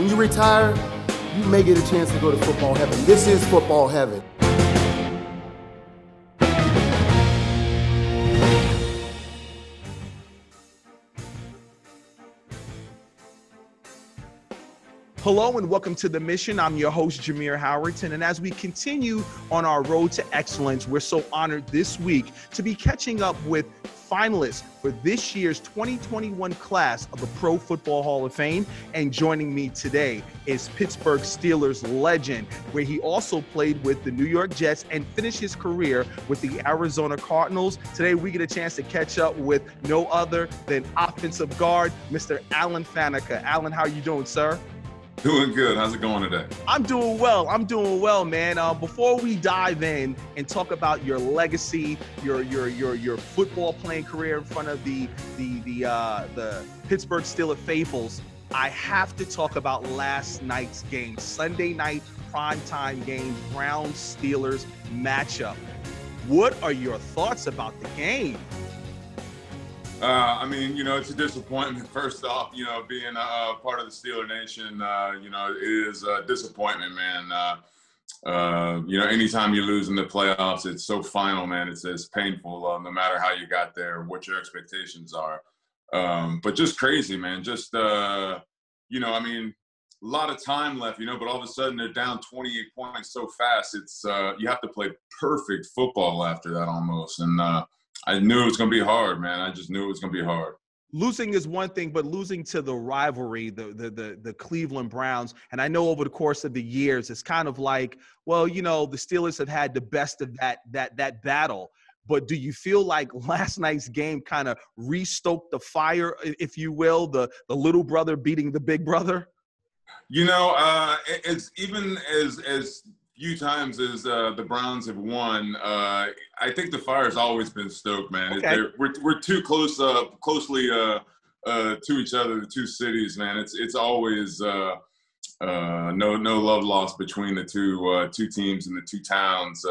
When you retire, you may get a chance to go to football heaven. This is football heaven. Hello and welcome to The Mission. I'm your host, Jameer Howerton. And as we continue on our road to excellence, we're so honored this week to be catching up with finalists for this year's 2021 class of the Pro Football Hall of Fame. And joining me today is Pittsburgh Steelers legend, where he also played with the New York Jets and finished his career with the Arizona Cardinals. Today, we get a chance to catch up with no other than offensive guard, Mr. Alan Faneca. Alan, how are you doing, sir? Doing good. How's it going today? I'm doing well. I'm doing well, man. Uh, before we dive in and talk about your legacy, your your your your football playing career in front of the the the uh, the Pittsburgh Steelers faithfuls, I have to talk about last night's game, Sunday night primetime game, Browns Steelers matchup. What are your thoughts about the game? Uh, I mean, you know, it's a disappointment. First off, you know, being a, part of the Steeler Nation, uh, you know, it is a disappointment, man. Uh, uh, you know, anytime you lose in the playoffs, it's so final, man. It's, it's painful, uh, no matter how you got there, what your expectations are. Um, but just crazy, man. Just, uh, you know, I mean, a lot of time left, you know, but all of a sudden they're down 28 points so fast. It's, you have to play perfect football after that almost. And, I knew it was going to be hard, man. I just knew it was going to be hard. Losing is one thing, but losing to the rivalry, the, the the the Cleveland Browns, and I know over the course of the years, it's kind of like, well, you know, the Steelers have had the best of that that that battle. But do you feel like last night's game kind of restoked the fire, if you will, the the little brother beating the big brother? You know, uh, it's even as as few times as uh, the Browns have won, uh, I think the fire's always been stoked, man. Okay. We're, we're too close, uh, closely uh, uh, to each other, the two cities, man. It's it's always uh, no no love lost between the two two teams and the two towns.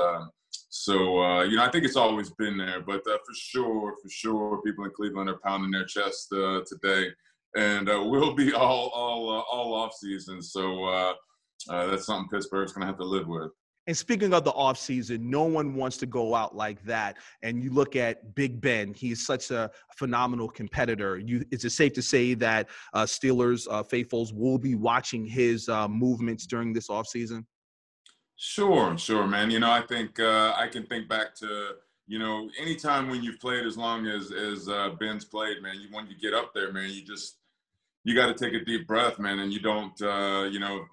so you know, I think it's always been there. But for sure, for sure, people in Cleveland are pounding their chest today, and we'll be all all all off season. So uh, that's something Pittsburgh's going to have to live with. And speaking of the offseason, no one wants to go out like that. And you look at Big Ben, he's such a phenomenal competitor. You, is it safe to say that uh, Steelers uh, faithfuls will be watching his uh, movements during this offseason? Sure, sure, man. You know, I think uh, I can think back to you know anytime when you've played as long as as uh, Ben's played, man. You when you get up there, man, you just you got to take a deep breath, man, and you don't, uh, you know,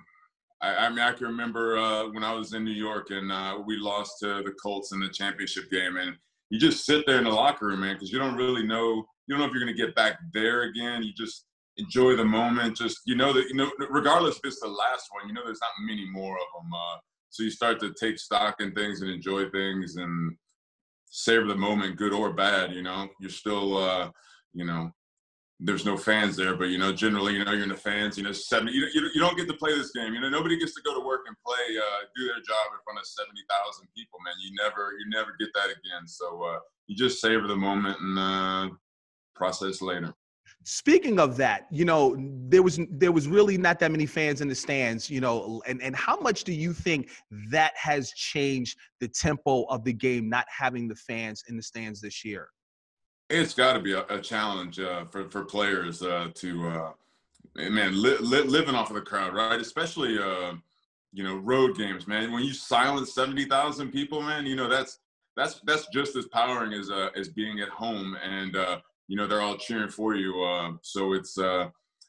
I, I mean, I can remember uh, when I was in New York and uh, we lost to the Colts in the championship game, and you just sit there in the locker room, man, because you don't really know. You don't know if you're going to get back there again. You just enjoy the moment. Just you know that you know, regardless if it's the last one, you know there's not many more of them. Uh, so you start to take stock in things and enjoy things and savor the moment, good or bad. You know, you're still, uh, you know, there's no fans there, but you know, generally, you know, you're in the fans. You know, seventy. You, you, you don't get to play this game. You know, nobody gets to go to work and play, uh, do their job in front of seventy thousand people. Man, you never, you never get that again. So uh, you just savor the moment and uh, process later. Speaking of that, you know, there was there was really not that many fans in the stands, you know, and, and how much do you think that has changed the tempo of the game, not having the fans in the stands this year? It's got to be a, a challenge uh, for for players uh, to uh, man li- li- living off of the crowd, right? Especially uh, you know road games, man. When you silence seventy thousand people, man, you know that's that's that's just as powering as uh, as being at home, and uh, you know they're all cheering for you. so it's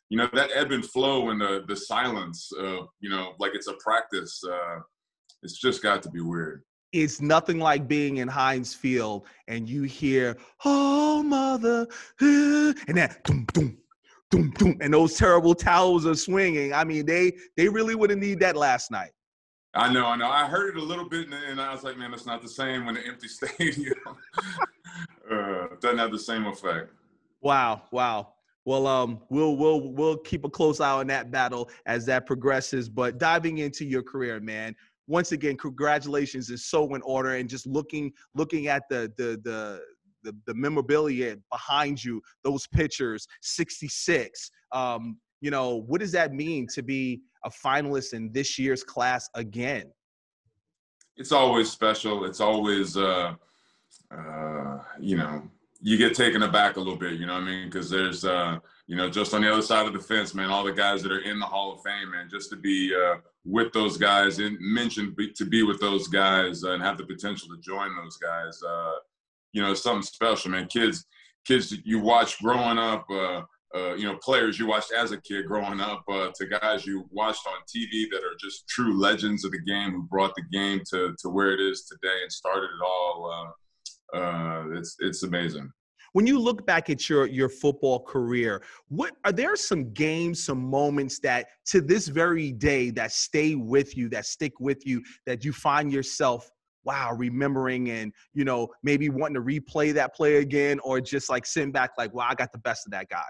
you know that ebb and flow and the the silence, you know, like it's a practice. it's just got to be weird it's nothing like being in Heinz Field and you hear, "Oh, mother," and that boom, boom, boom, boom, and those terrible towels are swinging. I mean, they they really wouldn't need that last night. I know, I know. I heard it a little bit, and I was like, "Man, it's not the same when an empty stadium uh, doesn't have the same effect." Wow, wow. Well, um, we'll we'll we'll keep a close eye on that battle as that progresses. But diving into your career, man, once again, congratulations is so in order. And just looking looking at the the the the, the memorabilia behind you, those pictures, 66. Um, you know, what does that mean to be a finalist in this year's class again? It's always special. It's always, uh, uh, you know, you get taken aback a little bit, you know what I mean? Because there's, uh, you know, just on the other side of the fence, man, all the guys that are in the Hall of Fame, man, just to be uh, with those guys and mentioned to be with those guys uh, and have the potential to join those guys, uh, you know, something special, man. Kids, kids you watch growing up, uh, uh, you know, players you watched as a kid growing up, uh, to guys you watched on TV that are just true legends of the game who brought the game to to where it is today and started it all. it's it's amazing when you look back at your your football career what are there some games some moments that to this very day that stay with you that stick with you that you find yourself wow remembering and you know maybe wanting to replay that play again or just like sitting back like wow i got the best of that guy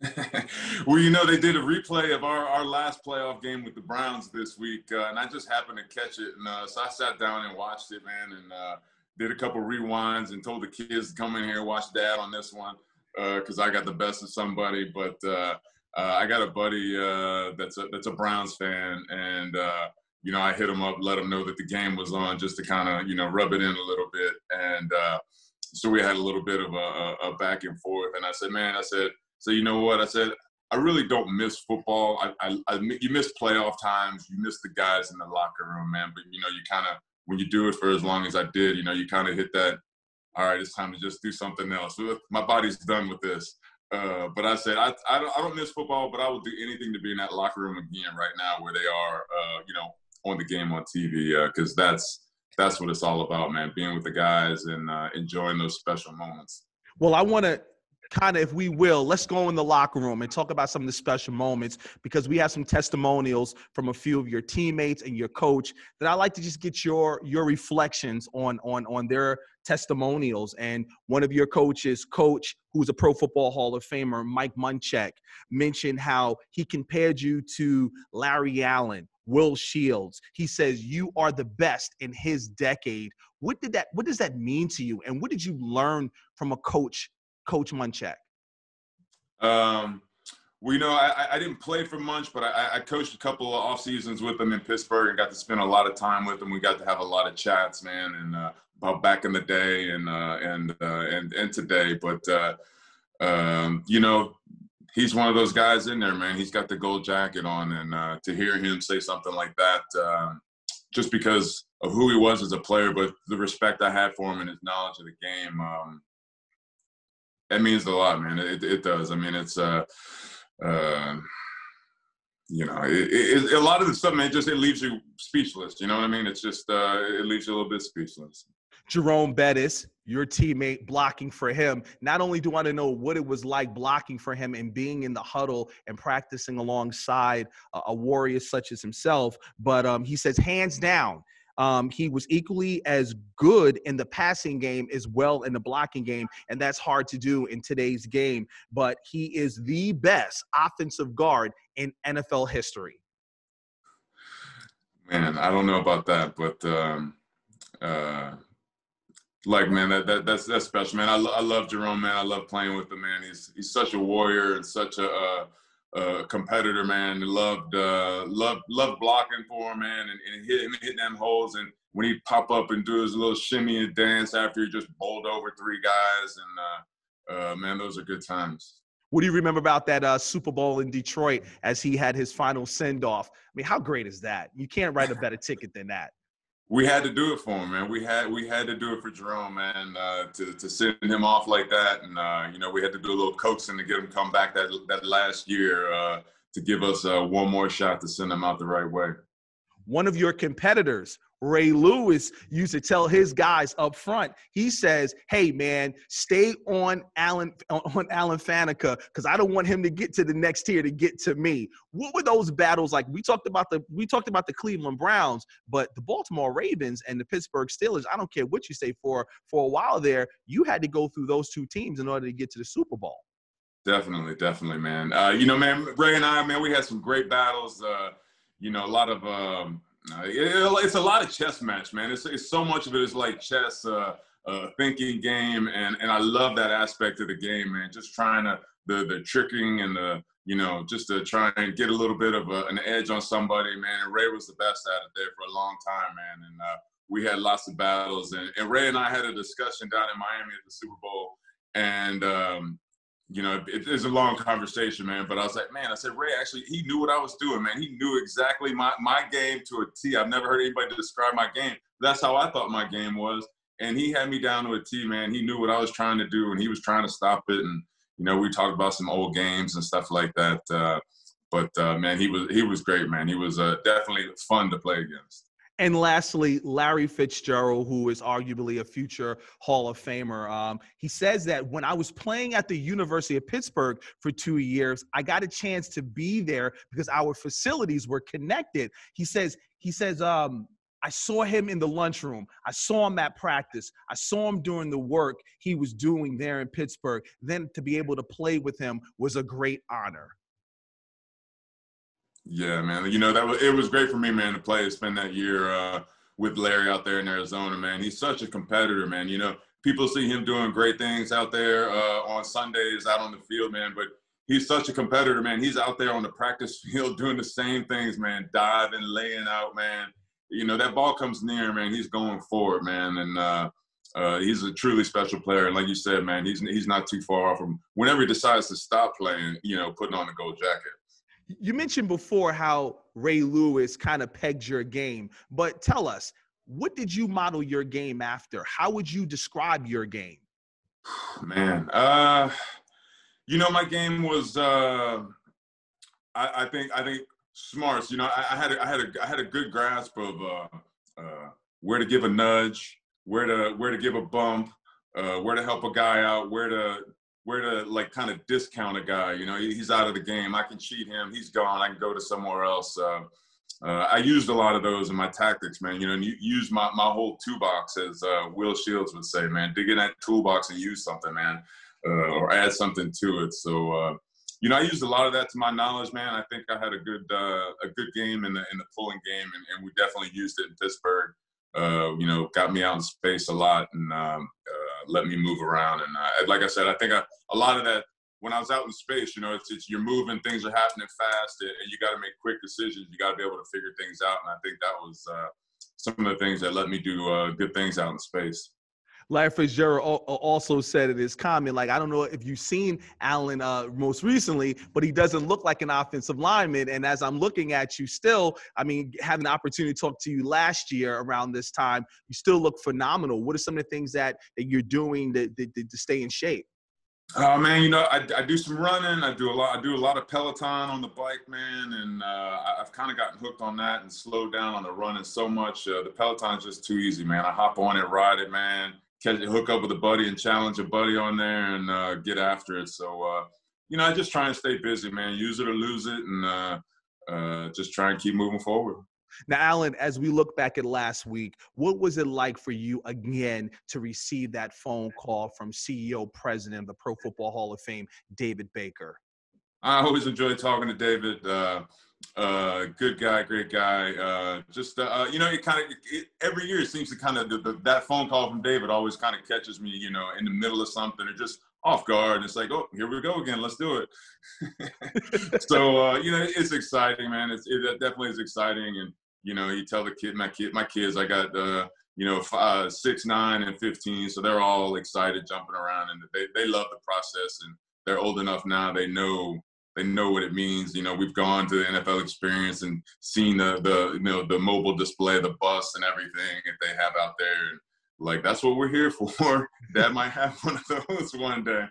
well, you know, they did a replay of our, our last playoff game with the Browns this week, uh, and I just happened to catch it. And uh, so I sat down and watched it, man. And uh, did a couple rewinds and told the kids to come in here watch dad on this one because uh, I got the best of somebody. But uh, uh, I got a buddy uh, that's a that's a Browns fan, and uh, you know I hit him up, let him know that the game was on, just to kind of you know rub it in a little bit, and uh, so we had a little bit of a, a, back and forth. And I said, man, I said, so you know what? I said. I really don't miss football. I, I, I you miss playoff times. You miss the guys in the locker room, man. But you know, you kind of when you do it for as long as I did, you know, you kind of hit that. All right, it's time to just do something else. My body's done with this. Uh, but I said I, I don't, I don't miss football, but I would do anything to be in that locker room again right now where they are, uh, you know, on the game on TV because uh, that's that's what it's all about, man. Being with the guys and uh, enjoying those special moments. Well, I want to kind of, if we will, let's go in the locker room and talk about some of the special moments because we have some testimonials from a few of your teammates and your coach that I like to just get your your reflections on on on their testimonials. And one of your coaches, coach, who's a Pro Football Hall of Famer, Mike Munchak, mentioned how he compared you to Larry Allen, Will Shields. He says you are the best in his decade. What did that what does that mean to you? And what did you learn from a coach Coach Munchak? Um, well, you know, I, I didn't play for Munch, but I, I coached a couple of off seasons with him in Pittsburgh and got to spend a lot of time with him. We got to have a lot of chats, man, and uh, about back in the day and uh, and uh, and and today. But uh, um, you know, he's one of those guys in there, man. He's got the gold jacket on, and uh, to hear him say something like that, um, just because of who he was as a player, but the respect I had for him and his knowledge of the game. Um, it means a lot, man. It, it does. I mean, it's uh, uh, you know, it, it, a lot of the stuff, man, just it leaves you speechless. You know what I mean? It's just uh, it leaves you a little bit speechless. Jerome Bettis, your teammate, blocking for him. Not only do I want to know what it was like blocking for him and being in the huddle and practicing alongside a, a warrior such as himself, but um, he says hands down um, he was equally as good in the passing game as well in the blocking game, and that's hard to do in today's game. But he is the best offensive guard in NFL history. Man, I don't know about that, but um, uh, like man, that, that that's that's special, man. I, I love Jerome, man. I love playing with him, man. He's he's such a warrior and such a uh, uh, competitor, man. Loved uh, loved loved blocking for him, man, and, and hitting hitting them holes. And when he pop up and do his little shimmy and dance after he just bowled over three guys, and uh, uh, man, those are good times. What do you remember about that uh, Super Bowl in Detroit as he had his final send off? I mean, how great is that? You can't write a better ticket than that we had to do it for him, man. We had we had to do it for Jerome, man, uh, to to send him off like that, and uh, you know we had to do a little coaxing to get him come back that that last year uh, to give us uh, one more shot to send him out the right way. One of your competitors Ray Lewis used to tell his guys up front. He says, "Hey man, stay on Alan on Alan Faneca because I don't want him to get to the next tier to get to me." What were those battles like? We talked about the we talked about the Cleveland Browns, but the Baltimore Ravens and the Pittsburgh Steelers. I don't care what you say for for a while there, you had to go through those two teams in order to get to the Super Bowl. Definitely, definitely, man. Uh, you know, man, Ray and I, man, we had some great battles. Uh, you know, a lot of um, it's a lot of chess match, man. It's, it's so much of it is like chess, uh, uh, thinking game, and and I love that aspect of the game, man. Just trying to the the tricking and the you know, just to try and get a little bit of a, an edge on somebody, man. And Ray was the best at it there for a long time, man. And uh, we had lots of battles. And, and, Ray and I had a discussion down in Miami at the Super Bowl. And, um, you know, it, it's a long conversation, man. But I was like, man, I said, Ray, actually, he knew what I was doing, man. He knew exactly my, my game to a T. I've never heard anybody describe my game. That's how I thought my game was. And he had me down to a T, man. He knew what I was trying to do, and he was trying to stop it. And you know, we talked about some old games and stuff like that. Uh, but uh, man, he was he was great, man. He was uh, definitely fun to play against. And lastly, Larry Fitzgerald, who is arguably a future Hall of Famer, um, he says that when I was playing at the University of Pittsburgh for two years, I got a chance to be there because our facilities were connected. He says he says um, I saw him in the lunchroom. I saw him at practice. I saw him doing the work he was doing there in Pittsburgh. Then to be able to play with him was a great honor. Yeah, man. You know that was it was great for me, man, to play, spend that year uh, with Larry out there in Arizona, man. He's such a competitor, man. You know, people see him doing great things out there uh, on Sundays out on the field, man. But he's such a competitor, man. He's out there on the practice field doing the same things, man. Diving, laying out, man you know, that ball comes near, man, he's going forward, man. And uh, uh, he's a truly special player. And like you said, man, he's he's not too far off from whenever he decides to stop playing, you know, putting on the gold jacket. You mentioned before how Ray Lewis kind of pegged your game, but tell us, what did you model your game after? How would you describe your game? Man, uh, you know, my game was, uh, I, I think, I think smarts. You know, I, I, had a, I had a I had a good grasp of uh, uh, where to give a nudge, where to where to give a bump, uh, where to help a guy out, where to where to like kind of discount a guy. You know, he's out of the game. I can cheat him. He's gone. I can go to somewhere else. Uh, uh, I used a lot of those in my tactics, man. You know, and you use my, my whole toolbox, as uh, Will Shields would say, man. Dig in that toolbox and use something, man, uh, or add something to it. So, uh, you know, I used a lot of that to my knowledge, man. I think I had a good uh, a good game in the in the pulling game, and, and we definitely used it in Pittsburgh. You know, got me out in space a lot and um, let me move around. And uh, like I said, I think I, a lot of that when I was out in space, you know, it's, it's you're moving, things are happening fast, and you got to make quick decisions. You got to be able to figure things out, and I think that was uh, some of the things that let me do uh, good things out in space. Larry Fitzgerald also said in his comment, like, I don't know if you've seen Alan uh, most recently, but he doesn't look like an offensive lineman. And as I'm looking at you still, I mean, having the opportunity to talk to you last year around this time, you still look phenomenal. What are some of the things that, that you're doing to, to, to stay in shape? Oh man, you know I, I do some running. I do a lot. I do a lot of Peloton on the bike, man, and uh, I've kind of gotten hooked on that and slowed down on the running so much. Uh, the Peloton's just too easy, man. I hop on it, ride it, man catch hook up with a buddy and challenge a buddy on there and uh, get after it. So uh, you know, I just try and stay busy, man. Use it or lose it, and uh, uh, just try and keep moving forward. Now, Alan, as we look back at last week, what was it like for you again to receive that phone call from CEO, President of the Pro Football Hall of Fame, David Baker? I always enjoy talking to David. Uh, good guy, great guy. Uh, just uh, uh you know, it kind of every year it seems to kind of that phone call from David always kind of catches me, you know, in the middle of something or just off guard. It's like, oh, here we go again. Let's do it. so uh, you know, it's exciting, man. It's, it definitely is exciting. And you know, you tell the kid, my kid, my kids, I got uh, you know, five, six, nine, and fifteen, so they're all excited, jumping around, and they they love the process and they're old enough now. They know they know what it means. You know, we've gone to the NFL experience and seen the the you know the mobile display, the bus and everything that they have out there. And like that's what we're here for. Dad might have one of those one day.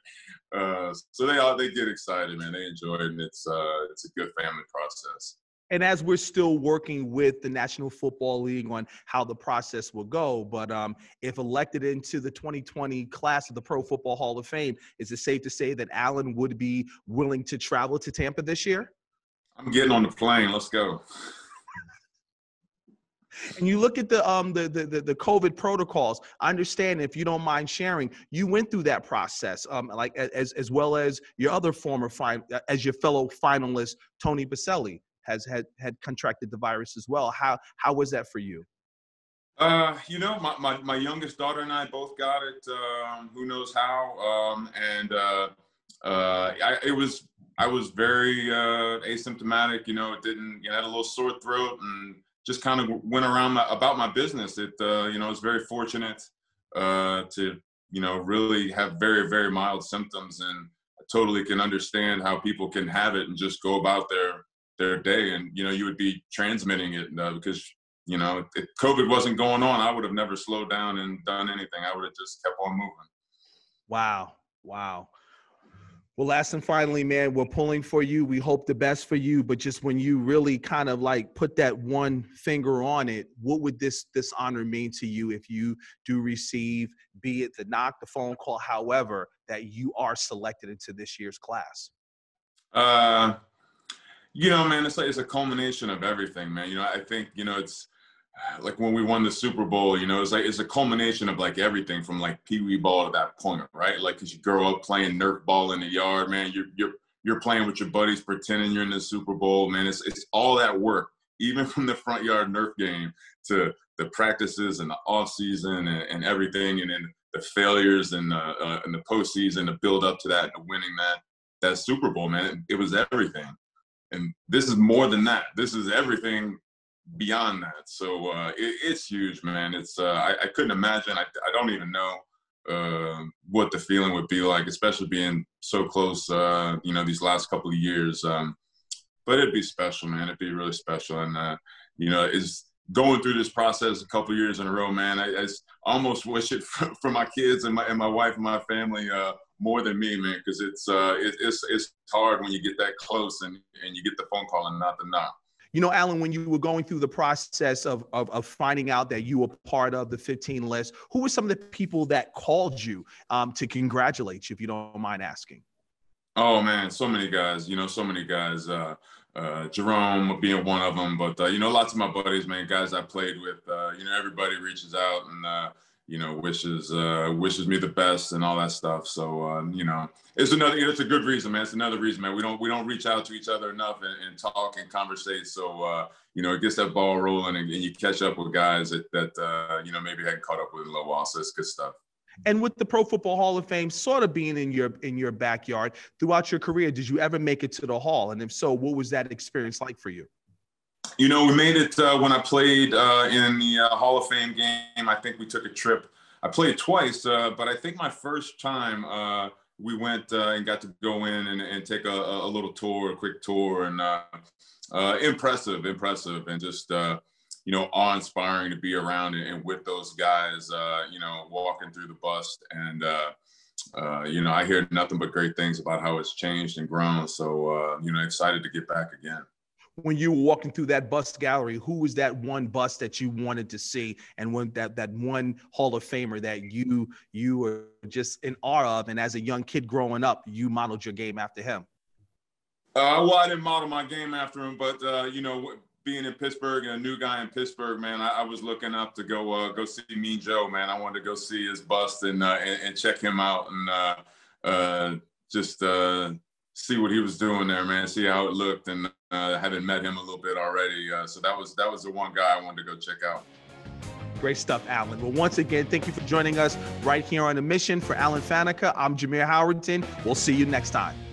Uh, so they all they get excited, man. They enjoy it, and it's uh, it's a good family process and as we're still working with the National Football League on how the process will go, but um, if elected into the 2020 class of the Pro Football Hall of Fame, is it safe to say that Alan would be willing to travel to Tampa this year? I'm getting on the plane. Let's go. and you look at the um the, the the COVID protocols. I understand if you don't mind sharing, you went through that process, um, like as as well as your other former fine as your fellow finalist Tony Boselli has had had contracted the virus as well. How how was that for you? Uh, you know, my, my, my youngest daughter and I both got it. Um, who knows how? Um, and uh, uh, I, it was I was very uh, asymptomatic. You know, it didn't. You know, had a little sore throat and just kind of went around my, about my business. It uh, you know, I was very fortunate uh, to you know really have very very mild symptoms and I totally can understand how people can have it and just go about their their day and you know you would be transmitting it uh, because you know if covid wasn't going on i would have never slowed down and done anything i would have just kept on moving wow wow well, last and finally, man, we're pulling for you. We hope the best for you. But just when you really kind of like put that one finger on it, what would this this honor mean to you if you do receive, be it the knock, the phone call, however, that you are selected into this year's class? Uh, you know, man, it's like it's a culmination of everything, man. You know, I think you know it's like when we won the Super Bowl, you know, it's like it's a culmination of like everything from like pee wee ball to that point, right? Like, cause you grow up playing Nerf ball in the yard, man. You're you're you're playing with your buddies, pretending you're in the Super Bowl, man. It's it's all that work, even from the front yard Nerf game to the practices and the off season and, and everything, and then the failures and the uh, and the postseason, the build up to that, and winning that that Super Bowl, man. It, it was everything, and this is more than that. This is everything beyond that. So uh, it, it's huge, man. It's uh, I, I, couldn't imagine. I, I don't even know uh, what the feeling would be like, especially being so close. Uh, you know, these last couple of years. Um, but it'd be special, man. It'd be really special, and uh, you know, is going through this process a couple years in a row, man. I, I almost wish it for, for, my kids and my and my wife and my family uh, more than me, man, because it's it, it's it's hard when you get that close and and you get the phone call and not the knock. You know, Alan, when you were going through the process of, of, of, finding out that you were part of the 15 list, who were some of the people that called you um, to congratulate you, if you don't mind asking? Oh, man, so many guys, you know, so many guys. Uh, uh, Jerome being one of them, but, uh, you know, lots of my buddies, man, guys I played with, uh, you know, everybody reaches out and, uh, you know, wishes uh, wishes me the best and all that stuff. So um, you know, it's another it's a good reason, man. It's another reason, man. We don't we don't reach out to each other enough and, and talk and conversate. So uh, you know, it gets that ball rolling and, and you catch up with guys that that uh, you know maybe hadn't caught up with in a little while. So it's good stuff. And with the Pro Football Hall of Fame sort of being in your in your backyard throughout your career, did you ever make it to the hall? And if so, what was that experience like for you? You know, we made it uh, when I played uh, in the uh, Hall of Fame game. I think we took a trip. I played twice, uh, but I think my first time uh, we went uh, and got to go in and, and take a, a, little tour, a quick tour, and impressive, impressive, and just you know awe-inspiring to be around and, and with those guys. you know, walking through the bus and. Uh, you know, I hear nothing but great things about how it's changed and grown. So, uh, you know, excited to get back again when you were walking through that bust gallery, who was that one bust that you wanted to see, and when that that one Hall of Famer that you you were just in awe of, and as a young kid growing up, you modeled your game after him? Uh, well, I didn't model my game after him, but uh, you know, being in Pittsburgh and a new guy in Pittsburgh, man, I, I was looking up to go uh, go see Mean Joe, man. I wanted to go see his bust and uh, and, and, check him out and uh, uh, just see what he was doing there, man. See how it looked, and uh, having met him a little bit already, uh, so that was that was the one guy I wanted to go check out. Great stuff, Alan. Well, once again, thank you for joining us right here on the mission for Alan Faneca. I'm Jameer Howerton. We'll see you next time.